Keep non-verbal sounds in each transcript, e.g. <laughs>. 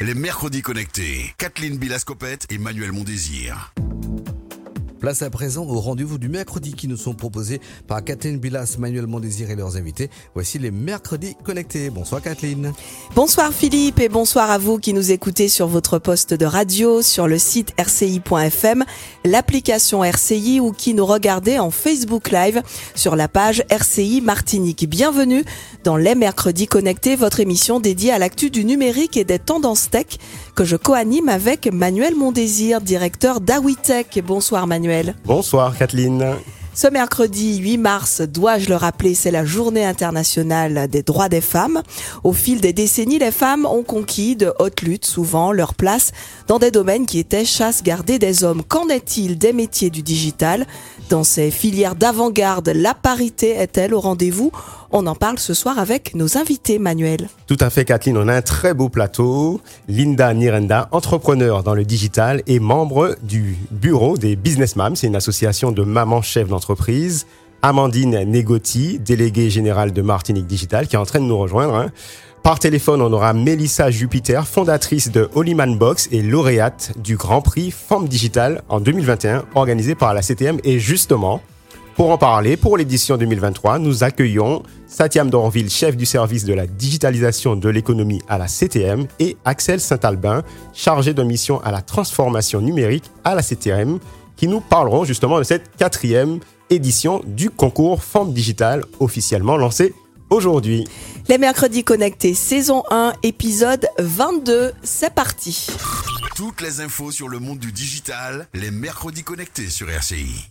les mercredis connectés. Kathleen Bilascopette et Manuel Mondésir. Place à présent au rendez-vous du mercredi qui nous sont proposés par Kathleen Bilas, Manuel Mondésir et leurs invités. Voici les mercredis connectés. Bonsoir Kathleen. Bonsoir Philippe et bonsoir à vous qui nous écoutez sur votre poste de radio, sur le site rci.fm, l'application RCI ou qui nous regardez en Facebook Live sur la page RCI Martinique. Bienvenue dans les mercredis connectés, votre émission dédiée à l'actu du numérique et des tendances tech que je co-anime avec Manuel Mondésir, directeur d'Awitech. Bonsoir Manuel. Bonsoir Kathleen. Ce mercredi 8 mars, dois-je le rappeler, c'est la journée internationale des droits des femmes. Au fil des décennies, les femmes ont conquis de haute lutte souvent leur place dans des domaines qui étaient chasse gardée des hommes. Qu'en est-il des métiers du digital? Dans ces filières d'avant-garde, la parité est-elle au rendez-vous? On en parle ce soir avec nos invités, Manuel. Tout à fait, Kathleen. On a un très beau plateau. Linda Nirenda, entrepreneur dans le digital et membre du bureau des Business Moms. C'est une association de mamans chefs d'entreprise. Amandine Negotti, déléguée générale de Martinique Digital, qui est en train de nous rejoindre. Hein. Par téléphone, on aura Melissa Jupiter, fondatrice de Holyman Box et lauréate du Grand Prix Femme Digital en 2021, organisé par la CTM. Et justement, pour en parler, pour l'édition 2023, nous accueillons Satiam Dorville, chef du service de la digitalisation de l'économie à la CTM, et Axel Saint-Albin, chargé de mission à la transformation numérique à la CTM, qui nous parleront justement de cette quatrième édition du concours Forme Digitale officiellement lancé aujourd'hui. Les mercredis connectés, saison 1, épisode 22, c'est parti. Toutes les infos sur le monde du digital, les mercredis connectés sur RCI.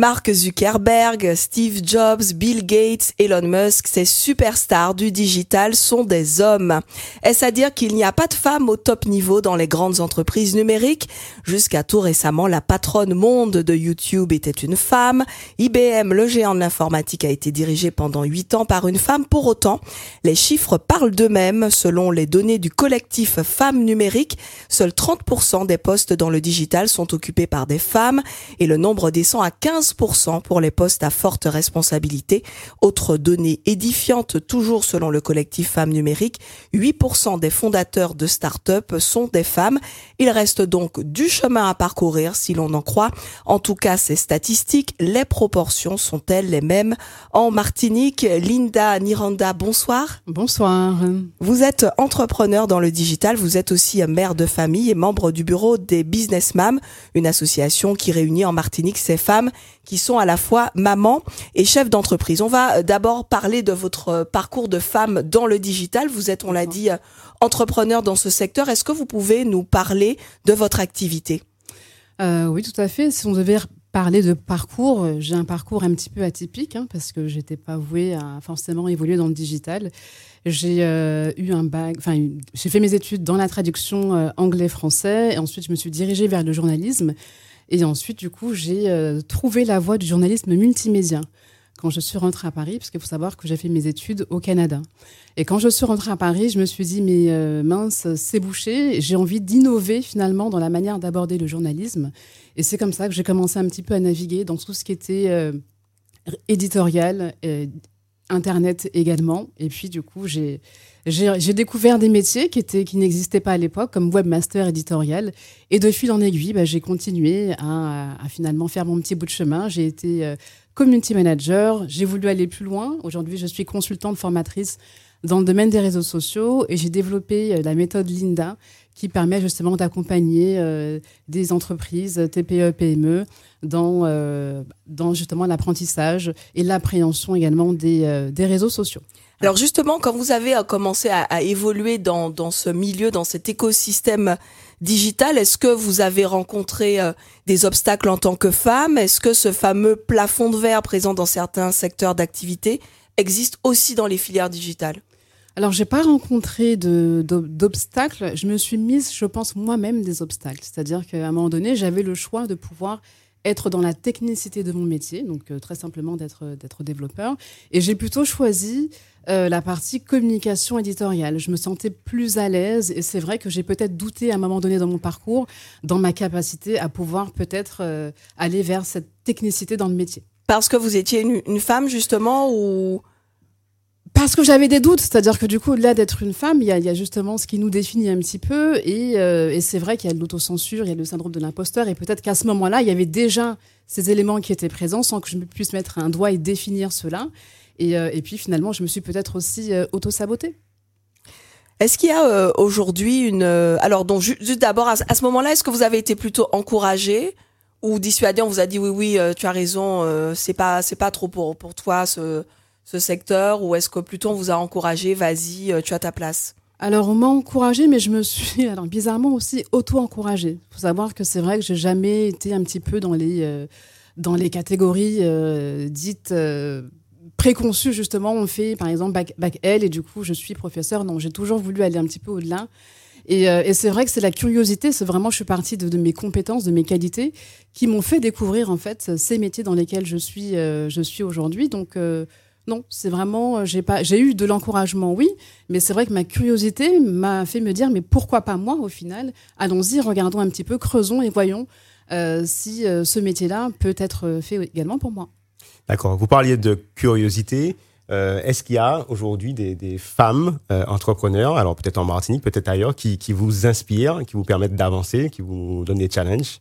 Mark Zuckerberg, Steve Jobs, Bill Gates, Elon Musk, ces superstars du digital sont des hommes. Est-ce à dire qu'il n'y a pas de femmes au top niveau dans les grandes entreprises numériques? Jusqu'à tout récemment, la patronne monde de YouTube était une femme. IBM, le géant de l'informatique, a été dirigé pendant huit ans par une femme. Pour autant, les chiffres parlent d'eux-mêmes. Selon les données du collectif Femmes numériques, seuls 30% des postes dans le digital sont occupés par des femmes et le nombre descend à 15 pour les postes à forte responsabilité. Autre donnée édifiante, toujours selon le collectif Femmes Numériques, 8% des fondateurs de start-up sont des femmes. Il reste donc du chemin à parcourir si l'on en croit. En tout cas, ces statistiques, les proportions sont-elles les mêmes en Martinique Linda Niranda, bonsoir. Bonsoir. Vous êtes entrepreneur dans le digital, vous êtes aussi mère de famille et membre du bureau des Business Moms, une association qui réunit en Martinique ces femmes qui sont à la fois maman et chef d'entreprise. On va euh, d'abord parler de votre euh, parcours de femme dans le digital. Vous êtes, on l'a dit, euh, entrepreneur dans ce secteur. Est-ce que vous pouvez nous parler de votre activité? Oui, tout à fait. Si on devait parler de parcours, j'ai un parcours un petit peu atypique hein, parce que j'étais pas vouée à forcément évoluer dans le digital. J'ai eu un bac, enfin j'ai fait mes études dans la traduction anglais-français et ensuite je me suis dirigée vers le journalisme. Et ensuite, du coup, j'ai euh, trouvé la voie du journalisme multimédia quand je suis rentrée à Paris, parce qu'il faut savoir que j'ai fait mes études au Canada. Et quand je suis rentrée à Paris, je me suis dit, mais euh, mince, c'est bouché, j'ai envie d'innover finalement dans la manière d'aborder le journalisme. Et c'est comme ça que j'ai commencé un petit peu à naviguer dans tout ce qui était euh, éditorial, Internet également. Et puis, du coup, j'ai j'ai découvert des métiers qui, qui n'existaient pas à l'époque, comme webmaster éditorial. Et de fil en aiguille, bah, j'ai continué à, finalement faire mon petit bout de chemin. J'ai été euh, community manager. J'ai voulu aller plus loin. Aujourd'hui, je suis consultante formatrice dans le domaine des réseaux sociaux et j'ai développé euh, la méthode Linda qui permet justement d'accompagner euh, des entreprises TPE, PME dans, dans justement l'apprentissage et l'appréhension également des, des réseaux sociaux. Alors justement, quand vous avez euh, commencé à, évoluer dans, dans, ce milieu, dans cet écosystème digital, est-ce que vous avez rencontré euh, des obstacles en tant que femme? Est-ce que ce fameux plafond de verre présent dans certains secteurs d'activité existe aussi dans les filières digitales? Alors, j'ai pas rencontré d'obstacles. Je me suis mise, je pense, moi-même des obstacles. C'est-à-dire qu'à un moment donné, j'avais le choix de pouvoir être dans la technicité de mon métier, donc euh, très simplement d'être développeur. Et j'ai plutôt choisi euh, la partie communication éditoriale. Je me sentais plus à l'aise et c'est vrai que j'ai peut-être douté à un moment donné dans mon parcours, dans ma capacité à pouvoir peut-être euh, aller vers cette technicité dans le métier. Parce que vous étiez une, femme justement ou parce que j'avais des doutes, c'est-à-dire que du coup, au-delà d'être une femme, il y, y a justement ce qui nous définit un petit peu, et, euh, et c'est vrai qu'il y a de l'autocensure, il y a le syndrome de l'imposteur, et peut-être qu'à ce moment-là, il y avait déjà ces éléments qui étaient présents sans que je puisse mettre un doigt et définir cela. Et, euh, et puis finalement, je me suis peut-être aussi euh, auto-sabotée. Est-ce qu'il y a euh, aujourd'hui une... euh, alors, donc, ju- juste d'abord, à, ce- moment-là, est-ce que vous avez été plutôt encouragé ou dissuadé On vous a dit, oui, oui, euh, tu as raison, c'est pas c'est pas trop pour, pour toi ce, ce secteur Ou est-ce que plutôt on vous a encouragé, vas-y, euh, tu as ta place? Alors, on m'a encouragée, mais je me suis, <laughs> alors bizarrement aussi auto-encouragée. Faut savoir que c'est vrai que j'ai jamais été un petit peu dans les, euh, dans les catégories euh, dites préconçues, justement. On fait, par exemple, bac, bac L, et du coup, je suis professeur. Non, j'ai toujours voulu aller un petit peu au-delà. Et, c'est vrai que c'est la curiosité, c'est vraiment, je suis partie de, de mes compétences, de mes qualités, qui m'ont fait découvrir, en fait, ces métiers dans lesquels je suis, je suis aujourd'hui. Donc, non, c'est vraiment, euh, j'ai pas, j'ai eu de l'encouragement, oui, mais c'est vrai que ma curiosité m'a fait me dire, mais pourquoi pas moi au final? Allons-y, regardons un petit peu, creusons et voyons euh, si euh, ce métier-là peut être fait également pour moi. D'accord. Vous parliez de curiosité. Est-ce qu'il y a aujourd'hui des, femmes entrepreneurs, alors peut-être en Martinique, peut-être ailleurs, qui vous inspirent, qui vous permettent d'avancer, qui vous donnent des challenges?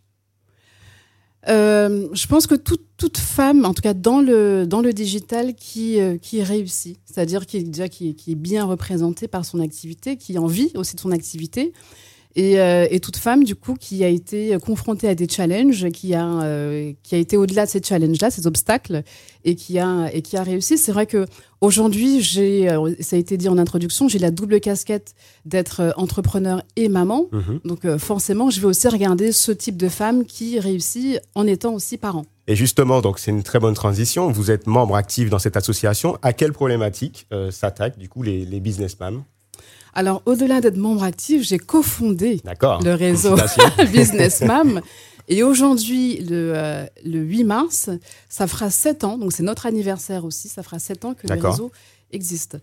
Euh, je pense que toute, femme, en tout cas dans le, dans le digital, qui, euh, qui réussit, c'est-à-dire qui, qui, qui est bien représentée par son activité, qui en vit aussi de son activité, et, euh, et toute femme, du coup, qui a été confrontée à des challenges, qui a, euh, qui a été au-delà de ces challenges-là, ces obstacles, et qui a, et qui a réussi. C'est vrai que aujourd'hui, j'ai, euh, ça a été dit en introduction, j'ai la double casquette d'être entrepreneur et maman. Mhm. Donc euh, forcément, je vais aussi regarder ce type de femme qui réussit en étant aussi parent. Et justement, donc c'est une très bonne transition. Vous êtes membre actif dans cette association. À quelle problématique s'attaquent du coup les, les businessmen? Alors au-delà d'être membre actif, j'ai cofondé le réseau. <laughs> Business Mam. Et aujourd'hui, le, euh, le 8 mars, ça fera 7 ans, donc c'est notre anniversaire aussi, ça fera 7 ans que le réseau existe.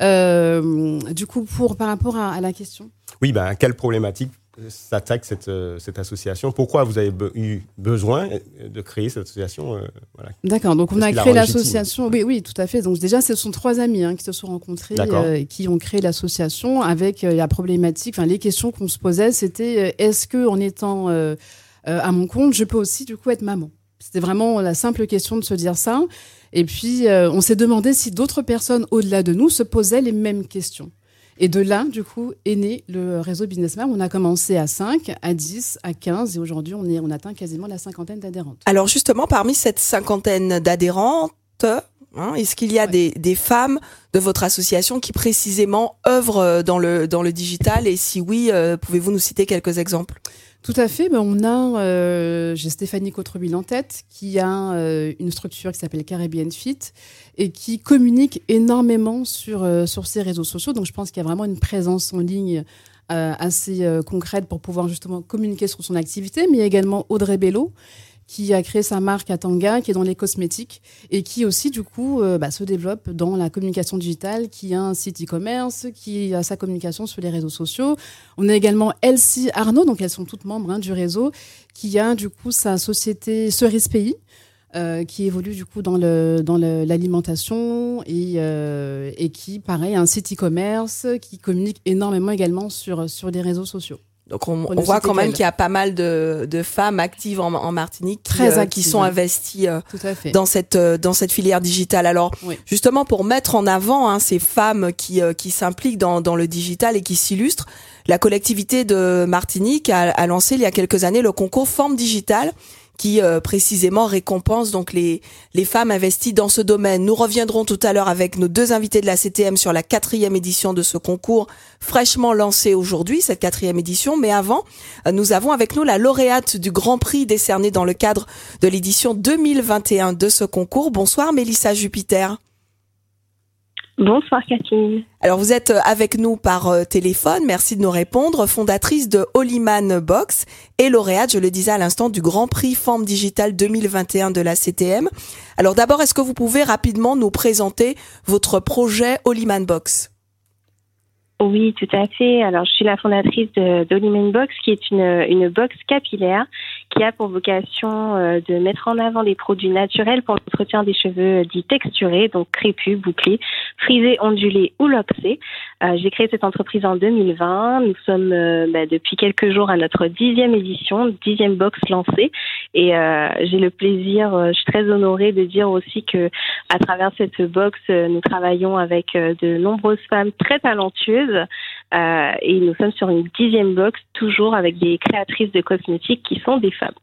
Euh, du coup, pour, par rapport à, à la question, Oui, ben, quelle problématique s'attaque cette, euh, cette association? Pourquoi vous avez be- eu besoin de créer cette association euh, voilà? D'accord, donc on a créé l'association. Oui, oui, tout à fait. Donc déjà, ce sont trois amis hein, qui se sont rencontrés euh, et qui ont créé l'association avec euh, la problématique, enfin les questions qu'on se posait, c'était est-ce que en étant à mon compte, je peux aussi du coup être maman? C'était vraiment la simple question de se dire ça. Et puis on s'est demandé si d'autres personnes au-delà de nous se posaient les mêmes questions. Et de là, du coup, est né le réseau Businessman. On a commencé à 5, à 10, à 15 et aujourd'hui, on, est, on atteint quasiment la cinquantaine d'adhérentes. Alors justement, parmi cette cinquantaine d'adhérentes, hein, est-ce qu'il y a Ouais. des, des femmes de votre association qui précisément œuvrent euh, dans le, dans le digital? Et si oui, euh, pouvez-vous nous citer quelques exemples? Tout à fait. Ben, on a, euh, j'ai Stéphanie Cotreville en tête, qui a euh, une structure qui s'appelle Caribbean Fit et qui communique énormément sur, euh, sur ses réseaux sociaux. Donc, je pense qu'il y a vraiment une présence en ligne euh, assez concrète pour pouvoir justement communiquer sur son activité. Mais également Audrey Bello, qui a créé sa marque Atanga, qui est dans les cosmétiques et qui aussi, du coup, euh, bah, se développe dans la communication digitale, qui a un site e-commerce, qui a sa communication sur les réseaux sociaux. On a également Elsie Arnaud, donc elles sont toutes membres hein, du réseau, qui a du coup sa société Cerise Pays, euh, qui évolue du coup dans le dans l'alimentation et euh, et qui pareil a un site e-commerce qui communique énormément également sur sur les réseaux sociaux. Donc on, voit quand même qu'il y a pas mal de, de femmes actives en, en Martinique qui, Très euh, qui sont investies euh, dans cette euh, dans cette filière digitale. Alors Oui. justement pour mettre en avant hein, ces femmes qui euh, qui s'impliquent dans dans le digital et qui s'illustrent, la collectivité de Martinique a, a lancé il y a quelques années le concours Forme Digitale qui euh, précisément récompense donc les les femmes investies dans ce domaine. Nous reviendrons tout à l'heure avec nos deux invités de la CTM sur la quatrième édition de ce concours fraîchement lancé aujourd'hui, cette quatrième édition. Mais avant, euh, nous avons avec nous la lauréate du Grand Prix décerné dans le cadre de l'édition 2021 de ce concours. Bonsoir Mélissa Jupiter. Bonsoir Catherine. Alors vous êtes euh, avec nous par euh, téléphone, merci de nous répondre, fondatrice de Holyman Box et lauréate, je le disais à l'instant, du Grand Prix Forme Digitale 2021 de la CTM. Alors d'abord, est-ce que vous pouvez rapidement nous présenter votre projet Holyman Box? Oui, tout à fait. Alors, je suis la fondatrice de Box, qui est une, une box capillaire qui a pour vocation euh, de mettre en avant des produits naturels pour l'entretien des cheveux dits texturés, donc crépus, bouclés, frisés, ondulés ou loxés. Euh, j'ai créé cette entreprise en 2020. Nous sommes bah, depuis quelques jours à notre dixième édition, dixième box lancée, et j'ai le plaisir, je suis très honorée de dire aussi que à travers cette box, nous travaillons avec de nombreuses femmes très talentueuses et nous sommes sur une dixième box toujours avec des créatrices de cosmétiques qui sont des femmes.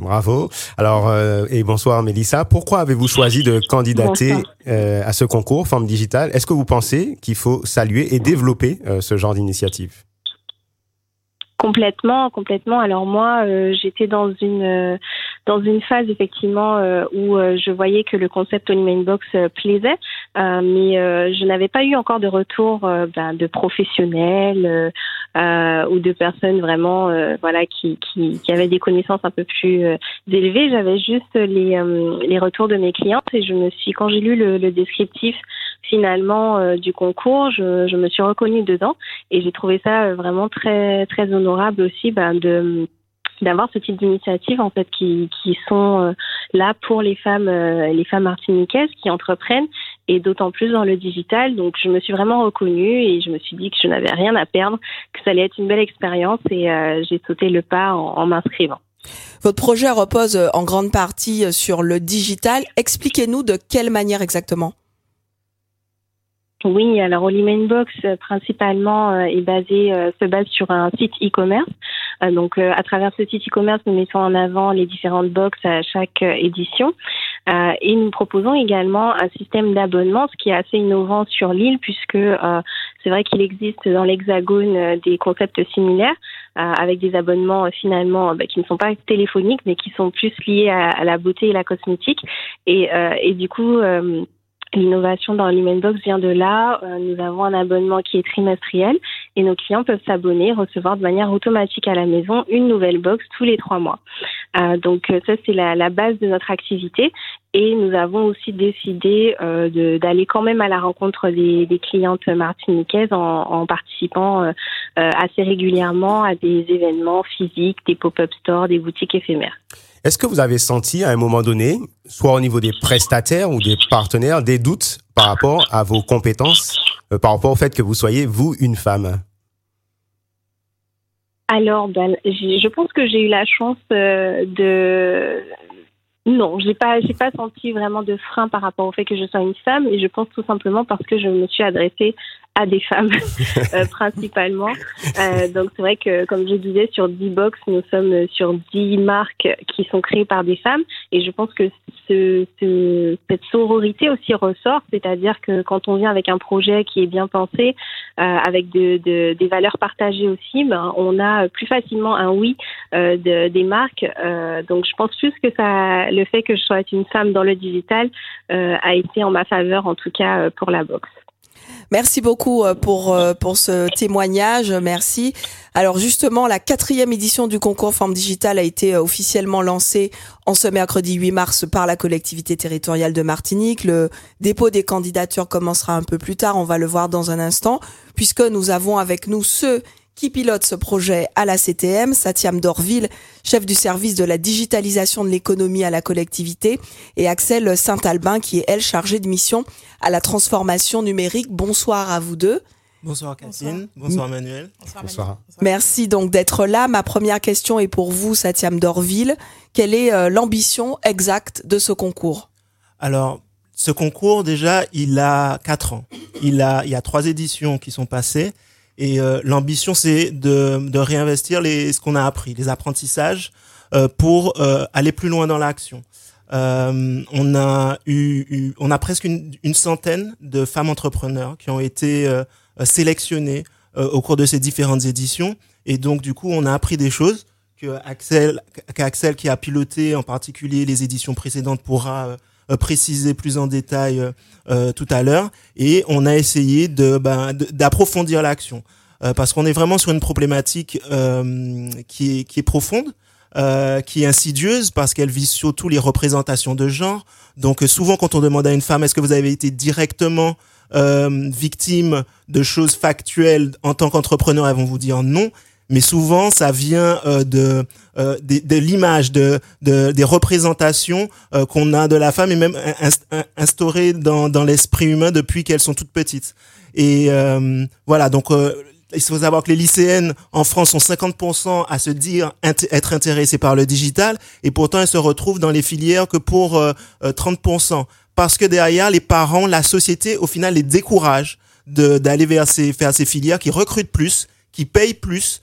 Bravo. Alors, euh, et bonsoir Mélissa. Pourquoi avez-vous choisi de candidater euh, à ce concours Forme Digitale? Est-ce que vous pensez qu'il faut saluer et développer euh, ce genre d'initiative? Complètement, complètement. Alors moi, j'étais dans une dans une phase effectivement où je voyais que le concept Only Main Box plaisait, mais je n'avais pas eu encore de retour ben, de professionnels euh, ou de personnes vraiment euh, voilà qui, qui, qui, avaient des connaissances un peu plus euh, élevées. J'avais juste les, euh, les retours de mes clientes et je me suis quand j'ai lu le, le descriptif finalement du concours, je, je, me suis reconnue dedans et j'ai trouvé ça vraiment très très honorable aussi ben, de d'avoir ce type d'initiatives en fait qui, qui sont euh, là pour les femmes euh, les femmes martiniquaises qui entreprennent et d'autant plus dans le digital donc je me suis vraiment reconnue et je me suis dit que je n'avais rien à perdre que ça allait être une belle expérience et euh, j'ai sauté le pas en, en m'inscrivant. Votre projet repose en grande partie sur le digital. Expliquez-nous de quelle manière exactement. Oui, alors Holy Box principalement est basé se base sur un site e-commerce euh, donc, euh, à travers ce site e-commerce, nous mettons en avant les différentes box à chaque euh, édition. et nous proposons également un système d'abonnement, ce qui est assez innovant sur l'île, puisque c'est vrai qu'il existe dans l'Hexagone des concepts similaires, avec des abonnements finalement bah, qui ne sont pas téléphoniques, mais qui sont plus liés à, la beauté et la cosmétique. Et, et du coup, L'innovation dans Box vient de là. Euh, nous avons un abonnement qui est trimestriel et nos clients peuvent s'abonner, recevoir de manière automatique à la maison une nouvelle box tous les trois mois. Euh, donc euh, ça c'est la, la, base de notre activité et nous avons aussi décidé euh, d'aller quand même à la rencontre des, des clientes martiniquaises en, participant assez régulièrement à des événements physiques, des pop-up stores, des boutiques éphémères. Est-ce que vous avez senti à un moment donné, soit au niveau des prestataires ou des partenaires, des doutes par rapport à vos compétences, euh, par rapport au fait que vous soyez, vous, une femme? Alors, ben, je pense que j'ai eu la chance euh, de non, j'ai pas, pas senti vraiment de frein par rapport au fait que je sois une femme, et je pense tout simplement parce que je me suis adressée à des femmes <laughs> euh, principalement. Euh, donc c'est vrai que comme je disais sur 10 box, nous sommes sur 10 marques qui sont créées par des femmes et je pense que ce, ce, cette sororité aussi ressort, c'est-à-dire que quand on vient avec un projet qui est bien pensé, euh, avec de, de, des valeurs partagées aussi, ben, on a plus facilement un oui euh, de, des marques. Euh, donc je pense plus que ça, le fait que je sois une femme dans le digital a été en ma faveur en tout cas pour la boxe. Merci beaucoup euh, pour, euh, pour ce témoignage. Merci. Alors justement, la quatrième édition du concours Forme Digitale a été euh, officiellement lancée en ce mercredi 8 mars par la collectivité territoriale de Martinique. Le dépôt des candidatures commencera un peu plus tard, on va le voir dans un instant, puisque nous avons avec nous ceux qui pilote ce projet à la CTM, Satiam Dorville, chef du service de la digitalisation de l'économie à la collectivité, et Axel Saint-Albin, qui est, elle, chargée de mission à la transformation numérique. Bonsoir à vous deux. Bonsoir Catherine, bonsoir, Manuel. Bonsoir. Merci donc d'être là. Ma première question est pour vous, Satiam Dorville. Quelle est euh, l'ambition exacte de ce concours? Alors, ce concours, déjà, il a quatre ans. Il a, il y a trois éditions qui sont passées. Et euh, l'ambition, c'est de, de, réinvestir les, ce qu'on a appris, les apprentissages, euh, pour euh, aller plus loin dans l'action. Euh, on a eu, on a presque une, une, centaine de femmes entrepreneurs qui ont été euh, sélectionnées au cours de ces différentes éditions. Et donc, du coup, on a appris des choses que Axel, qu'Axel qui a piloté en particulier les éditions précédentes pourra préciser plus en détail euh, tout à l'heure. Et on a essayé de ben, d'approfondir l'action euh, parce qu'on est vraiment sur une problématique euh, qui est qui est profonde. qui est insidieuse parce qu'elle vise surtout les représentations de genre. Donc souvent quand on demande à une femme est-ce que vous avez été directement victime de choses factuelles en tant qu'entrepreneur, elles vont vous dire non. Mais souvent ça vient euh, de euh, de, de l'image, de, de, des représentations euh, qu'on a de la femme et même instaurées dans, dans l'esprit humain depuis qu'elles sont toutes petites. Et euh, voilà, donc il faut savoir que les lycéennes en France sont 50% à se dire être intéressées par le digital et pourtant elles se retrouvent dans les filières que pour 30% parce que derrière les parents, la société au final les décourage d'aller vers ces faire ces filières qui recrutent plus, qui payent plus,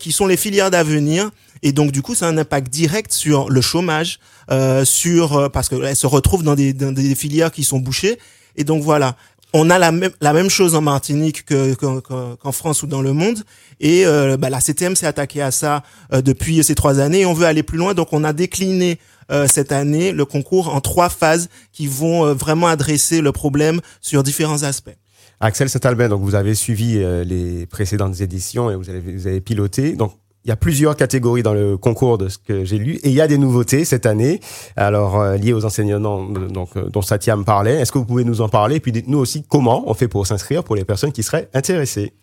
qui sont les filières d'avenir et donc du coup, a un impact direct sur le chômage, euh, sur euh, parce qu'elles se retrouvent dans des, dans des filières qui sont bouchées. Et donc voilà, on a la même la même chose en Martinique que, qu'en France ou dans le monde. Et euh, bah, la CTM s'est attaquée à ça euh, depuis ces trois années. Et on veut aller plus loin, donc on a décliné euh, cette année le concours en trois phases qui vont vraiment adresser le problème sur différents aspects. Axel Saint-Albin, donc vous avez suivi les précédentes éditions et vous avez, vous avez piloté. Donc il y a plusieurs catégories dans le concours de ce que j'ai lu et il y a des nouveautés cette année. Alors euh, liées aux enseignants donc euh, dont Satiam parlait. Est-ce que vous pouvez nous en parler? Et puis dites-nous aussi comment on fait pour s'inscrire pour les personnes qui seraient intéressées.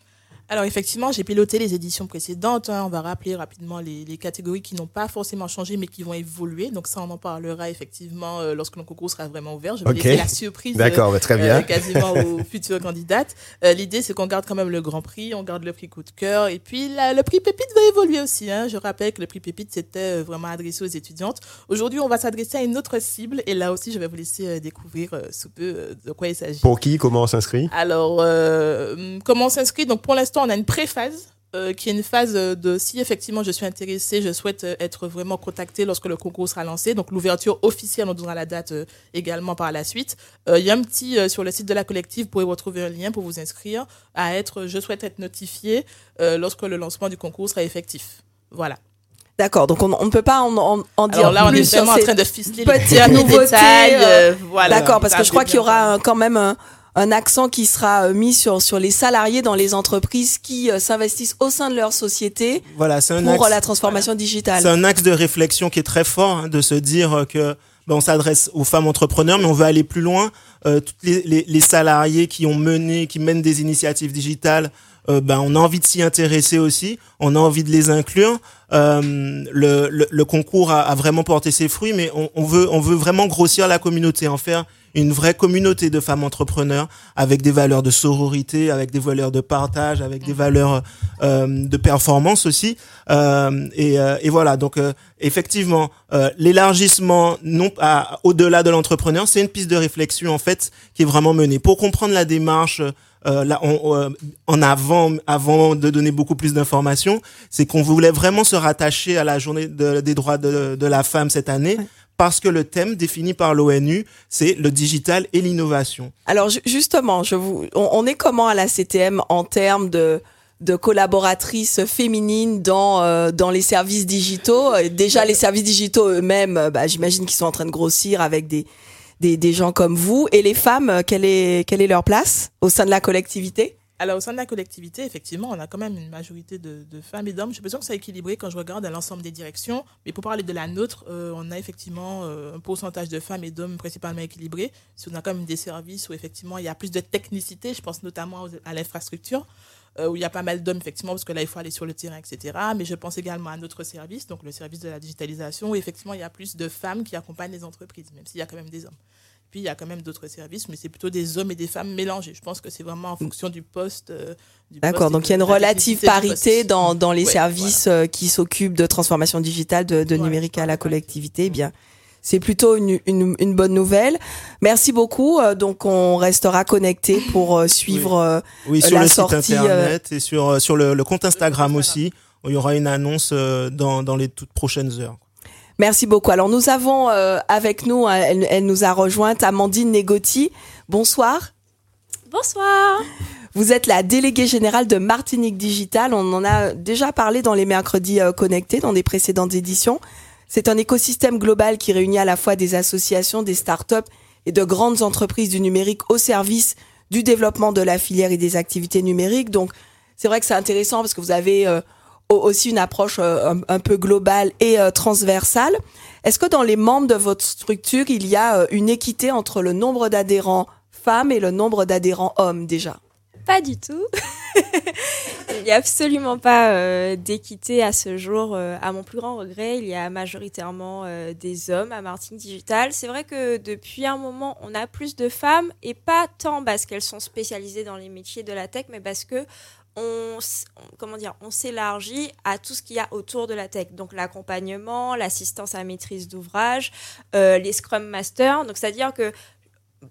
Alors effectivement, j'ai piloté les éditions précédentes. Hein. On va rappeler rapidement les, les catégories qui n'ont pas forcément changé, mais qui vont évoluer. Donc ça, on en parlera effectivement euh, lorsque le concours sera vraiment ouvert. Je vais laisser la surprise D'accord, bah, très bien. Euh, quasiment <laughs> aux futures candidates. Euh, L'idée, c'est qu'on garde quand même le grand prix, on garde le prix coup de cœur. Et puis le prix Pépite va évoluer aussi. Hein. Je rappelle que le prix Pépite, c'était vraiment adressé aux étudiantes. Aujourd'hui, on va s'adresser à une autre cible. Et là aussi, je vais vous laisser découvrir sous peu de quoi il s'agit. Pour qui Comment on s'inscrit? Alors, comment on s'inscrit? Donc pour l'instant, on a une préphase euh, qui est une phase de si effectivement je suis intéressée, je souhaite euh, être vraiment contactée lorsque le concours sera lancé. Donc l'ouverture officielle, on donnera la date euh, également par la suite. Il y a un petit sur le site de la collective, vous pouvez retrouver un lien pour vous inscrire à être, je souhaite être notifié lorsque le lancement du concours sera effectif. Voilà. D'accord, donc on, ne peut pas en, en, en dire Alors là, plus on est vraiment en train de ficeler les nouveautés. Détails, voilà. D'accord, parce que je crois qu'il y aura quand même un, un accent qui sera euh, mis sur sur les salariés dans les entreprises qui euh, s'investissent au sein de leur société voilà, un pour axe, la transformation digitale. C'est un axe de réflexion qui est très fort hein, de se dire que ben, on s'adresse aux femmes entrepreneurs, mais on veut aller plus loin. Euh, tous les, les, les, salariés qui ont mené, qui mènent des initiatives digitales, euh, ben, on a envie de s'y intéresser aussi, on a envie de les inclure. Euh, le, le, le, concours a, a, vraiment porté ses fruits, mais on, on, veut, on veut vraiment grossir la communauté, en faire une vraie communauté de femmes entrepreneurs avec des valeurs de sororité, avec des valeurs de partage, avec des valeurs euh, de performance aussi. Euh, et, euh, et, voilà, donc euh, effectivement, euh, l'élargissement non au-delà de l'entrepreneur, c'est une piste de réflexion en fait qui est vraiment menée pour comprendre la démarche. Euh, là, on, en avant, avant de donner beaucoup plus d'informations, c'est qu'on voulait vraiment se rattacher à la journée de, des droits de, la femme cette année, parce que le thème défini par l'ONU, c'est le digital et l'innovation. Alors justement, je vous, on, est comment à la CTM en termes de de collaboratrices féminines dans euh, dans les services digitaux? Déjà les services digitaux eux-mêmes, bah, j'imagine qu'ils sont en train de grossir avec des, des des gens comme vous et les femmes. Quelle est quelle est leur place au sein de la collectivité? Alors, au sein de la collectivité, effectivement, on a quand même une majorité de, femmes et d'hommes. J'ai l'impression que c'est équilibré quand je regarde à l'ensemble des directions. Mais pour parler de la nôtre, euh, on a effectivement euh, un pourcentage de femmes et d'hommes principalement équilibré. Si on a quand même des services où effectivement il y a plus de technicité, je pense notamment à l'infrastructure, euh, où il y a pas mal d'hommes, effectivement, parce que là, il faut aller sur le terrain, etc. Mais je pense également à notre service, donc le service de la digitalisation, où effectivement il y a plus de femmes qui accompagnent les entreprises, même s'il y a quand même des hommes il y a quand même d'autres services, mais c'est plutôt des hommes et des femmes mélangés. Je pense que c'est vraiment en fonction du poste. Euh, D'accord, donc il y a une relative parité dans, dans les services euh, qui s'occupent de transformation digitale, de, de numérique à la collectivité. Eh bien, c'est plutôt une, une, une, bonne nouvelle. Merci beaucoup. Euh, donc on restera connecté pour suivre oui. sur la le sortie. Site internet et sur, sur le, le compte Instagram aussi. Il y aura une annonce dans, dans les toutes prochaines heures. Merci beaucoup. Alors nous avons euh, avec nous, hein, elle, elle, nous a rejointe Amandine Negotti. Bonsoir. Bonsoir. Vous êtes la déléguée générale de Martinique Digital. On en a déjà parlé dans les mercredis euh, connectés, dans des précédentes éditions. C'est un écosystème global qui réunit à la fois des associations, des startups et de grandes entreprises du numérique au service du développement de la filière et des activités numériques. Donc, c'est vrai que c'est intéressant parce que vous avez euh, aussi une approche euh, un, peu globale et euh, transversale. Est-ce que dans les membres de votre structure, il y a euh, une équité entre le nombre d'adhérents femmes et le nombre d'adhérents hommes déjà? Pas du tout. <laughs> il n'y a absolument pas d'équité à ce jour. Euh, à mon plus grand regret, il y a majoritairement des hommes à Martin Digital. C'est vrai que depuis un moment, on a plus de femmes et pas tant parce qu'elles sont spécialisées dans les métiers de la tech, mais parce que on, comment dire, on s'élargit à tout ce qu'il y a autour de la tech. Donc l'accompagnement, l'assistance à maîtrise d'ouvrage, les Scrum Masters. Donc c'est-à-dire que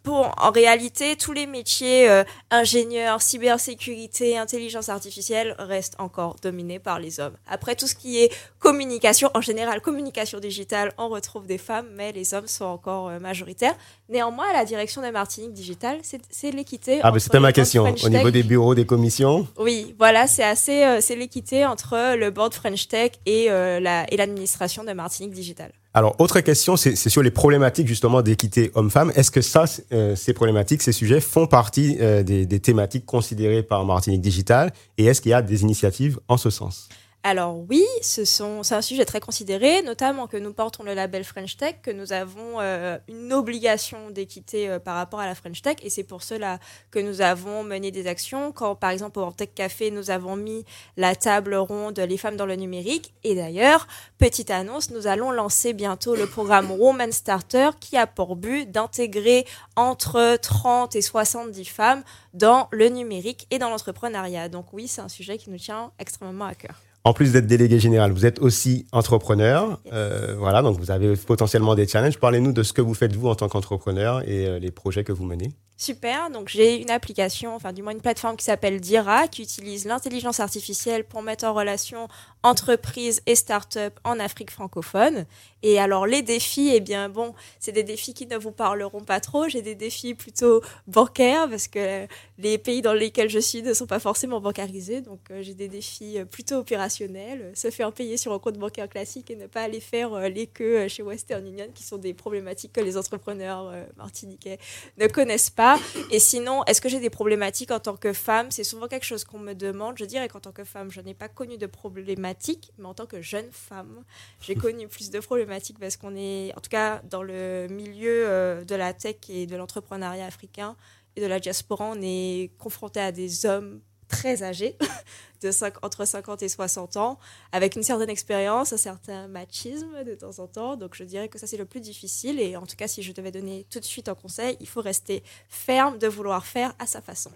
pour en réalité, tous les métiers euh, ingénieurs, cybersécurité, intelligence artificielle restent encore dominés par les hommes. Après, tout ce qui est communication, en général, communication digitale, on retrouve des femmes, mais les hommes sont encore euh, majoritaires. Néanmoins, à la direction de Martinique Digital, c'est l'équité. Ah, c'était ma question. Au niveau des bureaux, des commissions Oui, voilà, c'est assez, euh, c'est l'équité entre le board French Tech et l'administration de Martinique Digital. Alors, autre question, c'est sur les problématiques justement d'équité homme-femme. Est-ce que ça, euh, ces problématiques, ces sujets font partie euh, des, des, thématiques considérées par Martinique Digital? Et est-ce qu'il y a des initiatives en ce sens? Alors oui, c'est un sujet très considéré, notamment que nous portons le label French Tech, que nous avons euh, une obligation d'équité euh, par rapport à la French Tech, et c'est pour cela que nous avons mené des actions. Quand, par exemple, au Tech Café, nous avons mis la table ronde Les femmes dans le numérique, et d'ailleurs, petite annonce, nous allons lancer bientôt le programme Woman Starter, qui a pour but d'intégrer entre 30 et 70 femmes dans le numérique et dans l'entrepreneuriat. Donc oui, c'est un sujet qui nous tient extrêmement à cœur. En plus d'être délégué général, vous êtes aussi entrepreneur. Euh, voilà, donc vous avez potentiellement des challenges. Parlez-nous de ce que vous faites vous en tant qu'entrepreneur et euh, les projets que vous menez. Super, donc j'ai une application, enfin du moins une plateforme qui s'appelle Dira, qui utilise l'intelligence artificielle pour mettre en relation entreprises et start-up en Afrique francophone. Et alors les défis, eh bien bon, c'est des défis qui ne vous parleront pas trop. J'ai des défis plutôt bancaires parce que les pays dans lesquels je suis ne sont pas forcément bancarisés. Donc euh, j'ai des défis euh, plutôt opérationnels, se faire payer sur un compte bancaire classique et ne pas aller faire euh, les queues chez Western Union, qui sont des problématiques que les entrepreneurs martiniquais ne connaissent pas. Et sinon, est-ce que j'ai des problématiques en tant que femme? C'est souvent quelque chose qu'on me demande. Je dirais qu'en tant que femme, je n'ai pas connu de problématiques, mais en tant que jeune femme, j'ai <laughs> connu plus de problématiques parce qu'on est, en tout cas, dans le milieu euh, de la tech et de l'entrepreneuriat africain et de la diaspora, on est confronté à des hommes très âgés, <laughs> de entre 50 et 60 ans, avec une certaine expérience, un certain machisme de temps en temps. Donc je dirais que ça c'est le plus difficile. Et en tout cas, si je devais donner tout de suite un conseil, il faut rester ferme de vouloir faire à sa façon.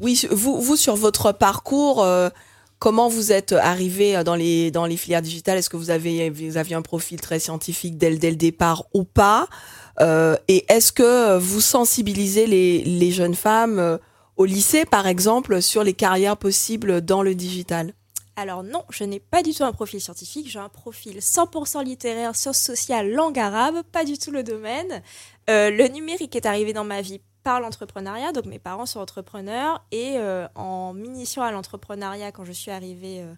Oui, vous, vous sur votre parcours, euh, comment vous êtes arrivé dans les, dans les filières digitales? Est-ce que vous, avez, vous aviez un profil très scientifique dès, dès le départ ou pas? Euh, Et est-ce que vous sensibilisez les, les jeunes femmes euh, au lycée, par exemple, sur les carrières possibles dans le digital alors non, je n'ai pas du tout un profil scientifique, j'ai un profil 100% littéraire, sciences sociales, langue arabe, pas du tout le domaine. Euh, le numérique est arrivé dans ma vie par l'entrepreneuriat, donc mes parents sont entrepreneurs et euh, en m'initiant à l'entrepreneuriat quand je suis arrivée euh,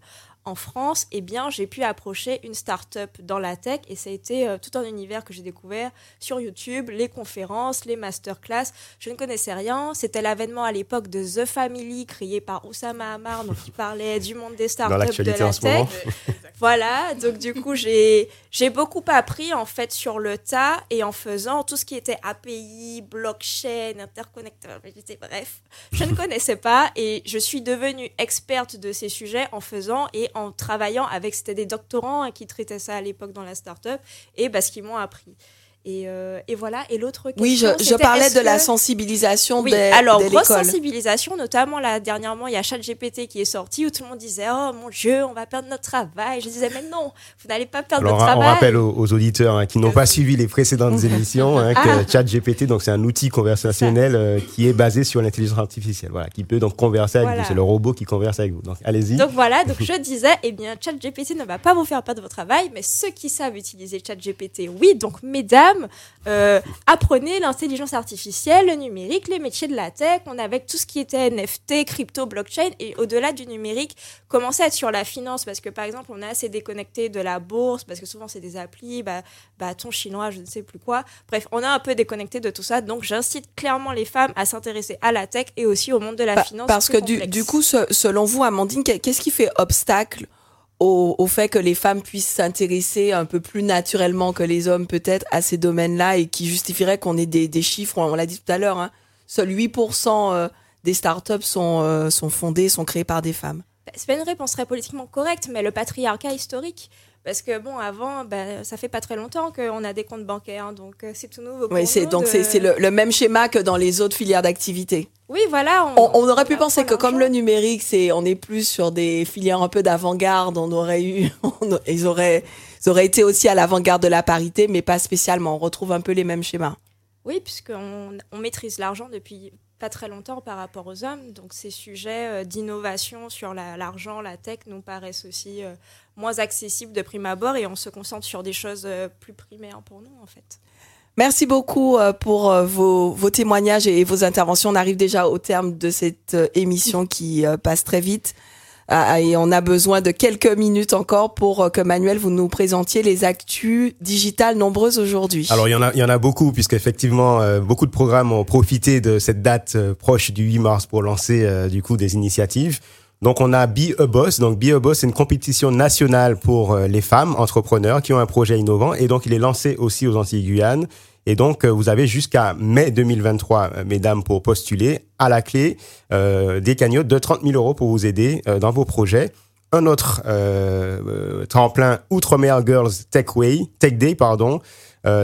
en France, eh bien, j'ai pu approcher une start-up dans la tech et ça a été euh, tout un univers que j'ai découvert sur YouTube, les conférences, les masterclass. Je ne connaissais rien. C'était l'avènement à l'époque de The Family, créé par Oussama Hamar, donc qui parlait du monde des start-up de la tech. voilà, donc du coup, j'ai j'ai beaucoup appris en fait sur le tas et en faisant tout ce qui était API, blockchain, interconnecteur, bref, je ne connaissais pas et je suis devenue experte de ces sujets en faisant et en travaillant avec, c'était des doctorants qui traitaient ça à l'époque dans la start-up et parce qu'ils m'ont appris. Et, euh, et, voilà. Et l'autre question. Oui, je, je parlais de la sensibilisation oui, des, alors, grosse sensibilisation, notamment là, dernièrement, il y a ChatGPT qui est sorti où tout le monde disait Oh mon Dieu, on va perdre notre travail. Je disais Mais non, vous n'allez pas perdre alors, votre travail. On rappelle aux, auditeurs hein, qui n'ont pas suivi les précédentes <laughs> émissions hein, que ah. ChatGPT, donc c'est un outil conversationnel euh, qui est basé sur l'intelligence artificielle, voilà, qui peut donc converser avec vous. C'est le robot qui converse avec vous. Donc allez-y. Donc voilà, donc <laughs> je disais Eh bien, ChatGPT ne va pas vous faire perdre votre travail, mais ceux qui savent utiliser ChatGPT, oui. Donc, mesdames, euh, apprenez l'intelligence artificielle, le numérique, les métiers de la tech. On avait tout ce qui était NFT, crypto, blockchain et au-delà du numérique, commencer à être sur la finance? Parce que par exemple, on est assez déconnecté de la bourse parce que souvent c'est des applis, bah, bâton chinois, je ne sais plus quoi. Bref, on est un peu déconnecté de tout ça. Donc j'incite clairement les femmes à s'intéresser à la tech et aussi au monde de la finance. Parce que du, du, coup, selon vous, Amandine, qu'est-ce qui fait obstacle au, fait que les femmes puissent s'intéresser un peu plus naturellement que les hommes peut-être à ces domaines-là et qui justifierait qu'on ait des, chiffres, on l'a dit tout à l'heure, hein, seuls 8% des startups sont, euh, sont fondées, sont créées par des femmes Bah, C'est pas une réponse très politiquement correcte, mais le patriarcat historique. Parce que bon, avant, bah, ça fait pas très longtemps qu'on a des comptes bancaires, donc euh, c'est tout nouveau. pour Oui, c'est donc de- c'est le, le même schéma que dans les autres filières d'activité. Oui, voilà. On, on aurait pu penser que comme le numérique, c'est on est plus sur des filières un peu d'avant-garde, on aurait eu, <laughs> ils auraient, ils auraient été aussi à l'avant-garde de la parité, mais pas spécialement. On retrouve un peu les mêmes schémas. Oui, puisqu'on on maîtrise l'argent depuis pas très longtemps par rapport aux hommes. Donc ces sujets euh, d'innovation sur la- l'argent, la, tech nous paraissent aussi euh, moins accessibles de prime abord et on se concentre sur des choses euh, plus primaires pour nous en fait. Merci beaucoup pour vos, témoignages et vos interventions. On arrive déjà au terme de cette émission qui passe très vite. Ah, et on a besoin de quelques minutes encore pour euh, que Manuel, vous nous présentiez les actus digitales nombreuses aujourd'hui. Alors il y en a, il y en a beaucoup puisqu'effectivement euh, beaucoup de programmes ont profité de cette date euh, proche du 8 mars pour lancer euh, du coup des initiatives. Donc on a Be a Boss. Donc Be a Boss, c'est une compétition nationale pour les femmes entrepreneurs qui ont un projet innovant et donc il est lancé aussi aux Antilles Guyane. Et donc euh, vous avez jusqu'à mai 2023, euh, mesdames, pour postuler à la clé euh, des cagnottes de 30 000 euros pour vous aider euh, dans vos projets. Un autre euh, euh, tremplin Outre-mer Girls Tech Way, Tech Day, pardon.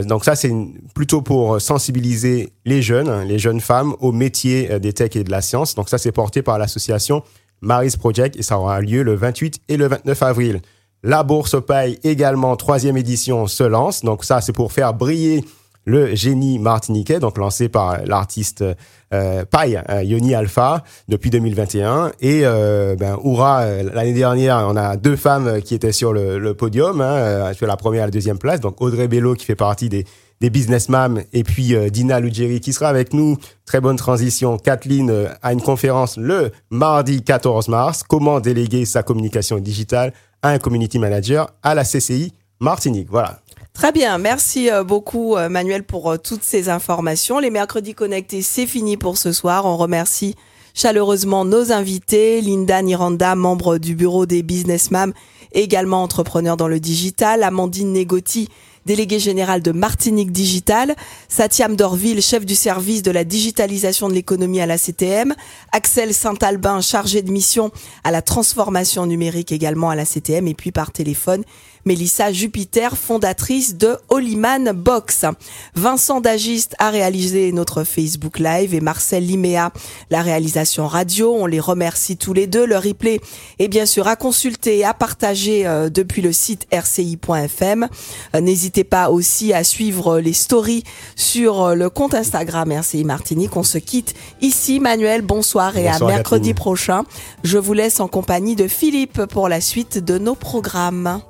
Donc ça, c'est plutôt pour sensibiliser les jeunes, hein, les jeunes femmes au métier des tech et de la science. Donc ça, c'est porté par l'association Maris Project et ça aura lieu le 28 et le 29 avril. La bourse paille également, troisième édition, se lance. Donc ça, c'est pour faire briller le génie martiniquais, donc lancé par l'artiste euh, Paille, euh, Yoni Alpha, depuis 2021. Et euh, ben, euh, l'année dernière, on a deux femmes euh, qui étaient sur le, le podium, hein, euh, sur la première et la deuxième place. Donc Audrey Bello qui fait partie des, des businessmen et puis Dina Lugeri qui sera avec nous. Très bonne transition. Kathleen a une conférence le mardi 14 mars. Comment déléguer sa communication digitale à un community manager à la CCI Martinique? Voilà. Très bien, merci euh, beaucoup euh, Manuel pour euh, toutes ces informations. Les mercredis connectés, c'est fini pour ce soir. On remercie chaleureusement nos invités, Linda Niranda, membre du bureau des businessmen, également entrepreneur dans le digital, Amandine Negotti, déléguée générale de Martinique Digital, Satiam Dorville, chef du service de la digitalisation de l'économie à la CTM, Axel Saint-Albin, chargé de mission à la transformation numérique également à la CTM, et puis par téléphone, Mélissa Jupiter, fondatrice de Hollyman Box. Vincent Dagiste a réalisé notre Facebook Live et Marcel Liméa, la réalisation radio. On les remercie tous les deux. Le replay est bien sûr à consulter et à partager euh, depuis le site rci.fm. Euh, N'hésitez pas aussi à suivre les stories sur euh, le compte Instagram RCI Martinique. On se quitte ici. Manuel, bonsoir et Bonsoir, à mercredi prochain. Je vous laisse en compagnie de Philippe pour la suite de nos programmes.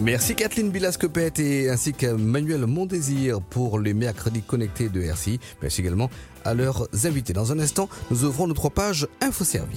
Merci Kathleen Bilascopet et ainsi qu'à Manuel Mondésir pour les mercredis connectés de RCI. Merci également à leurs invités. Dans un instant, nous ouvrons nos trois pages InfoService.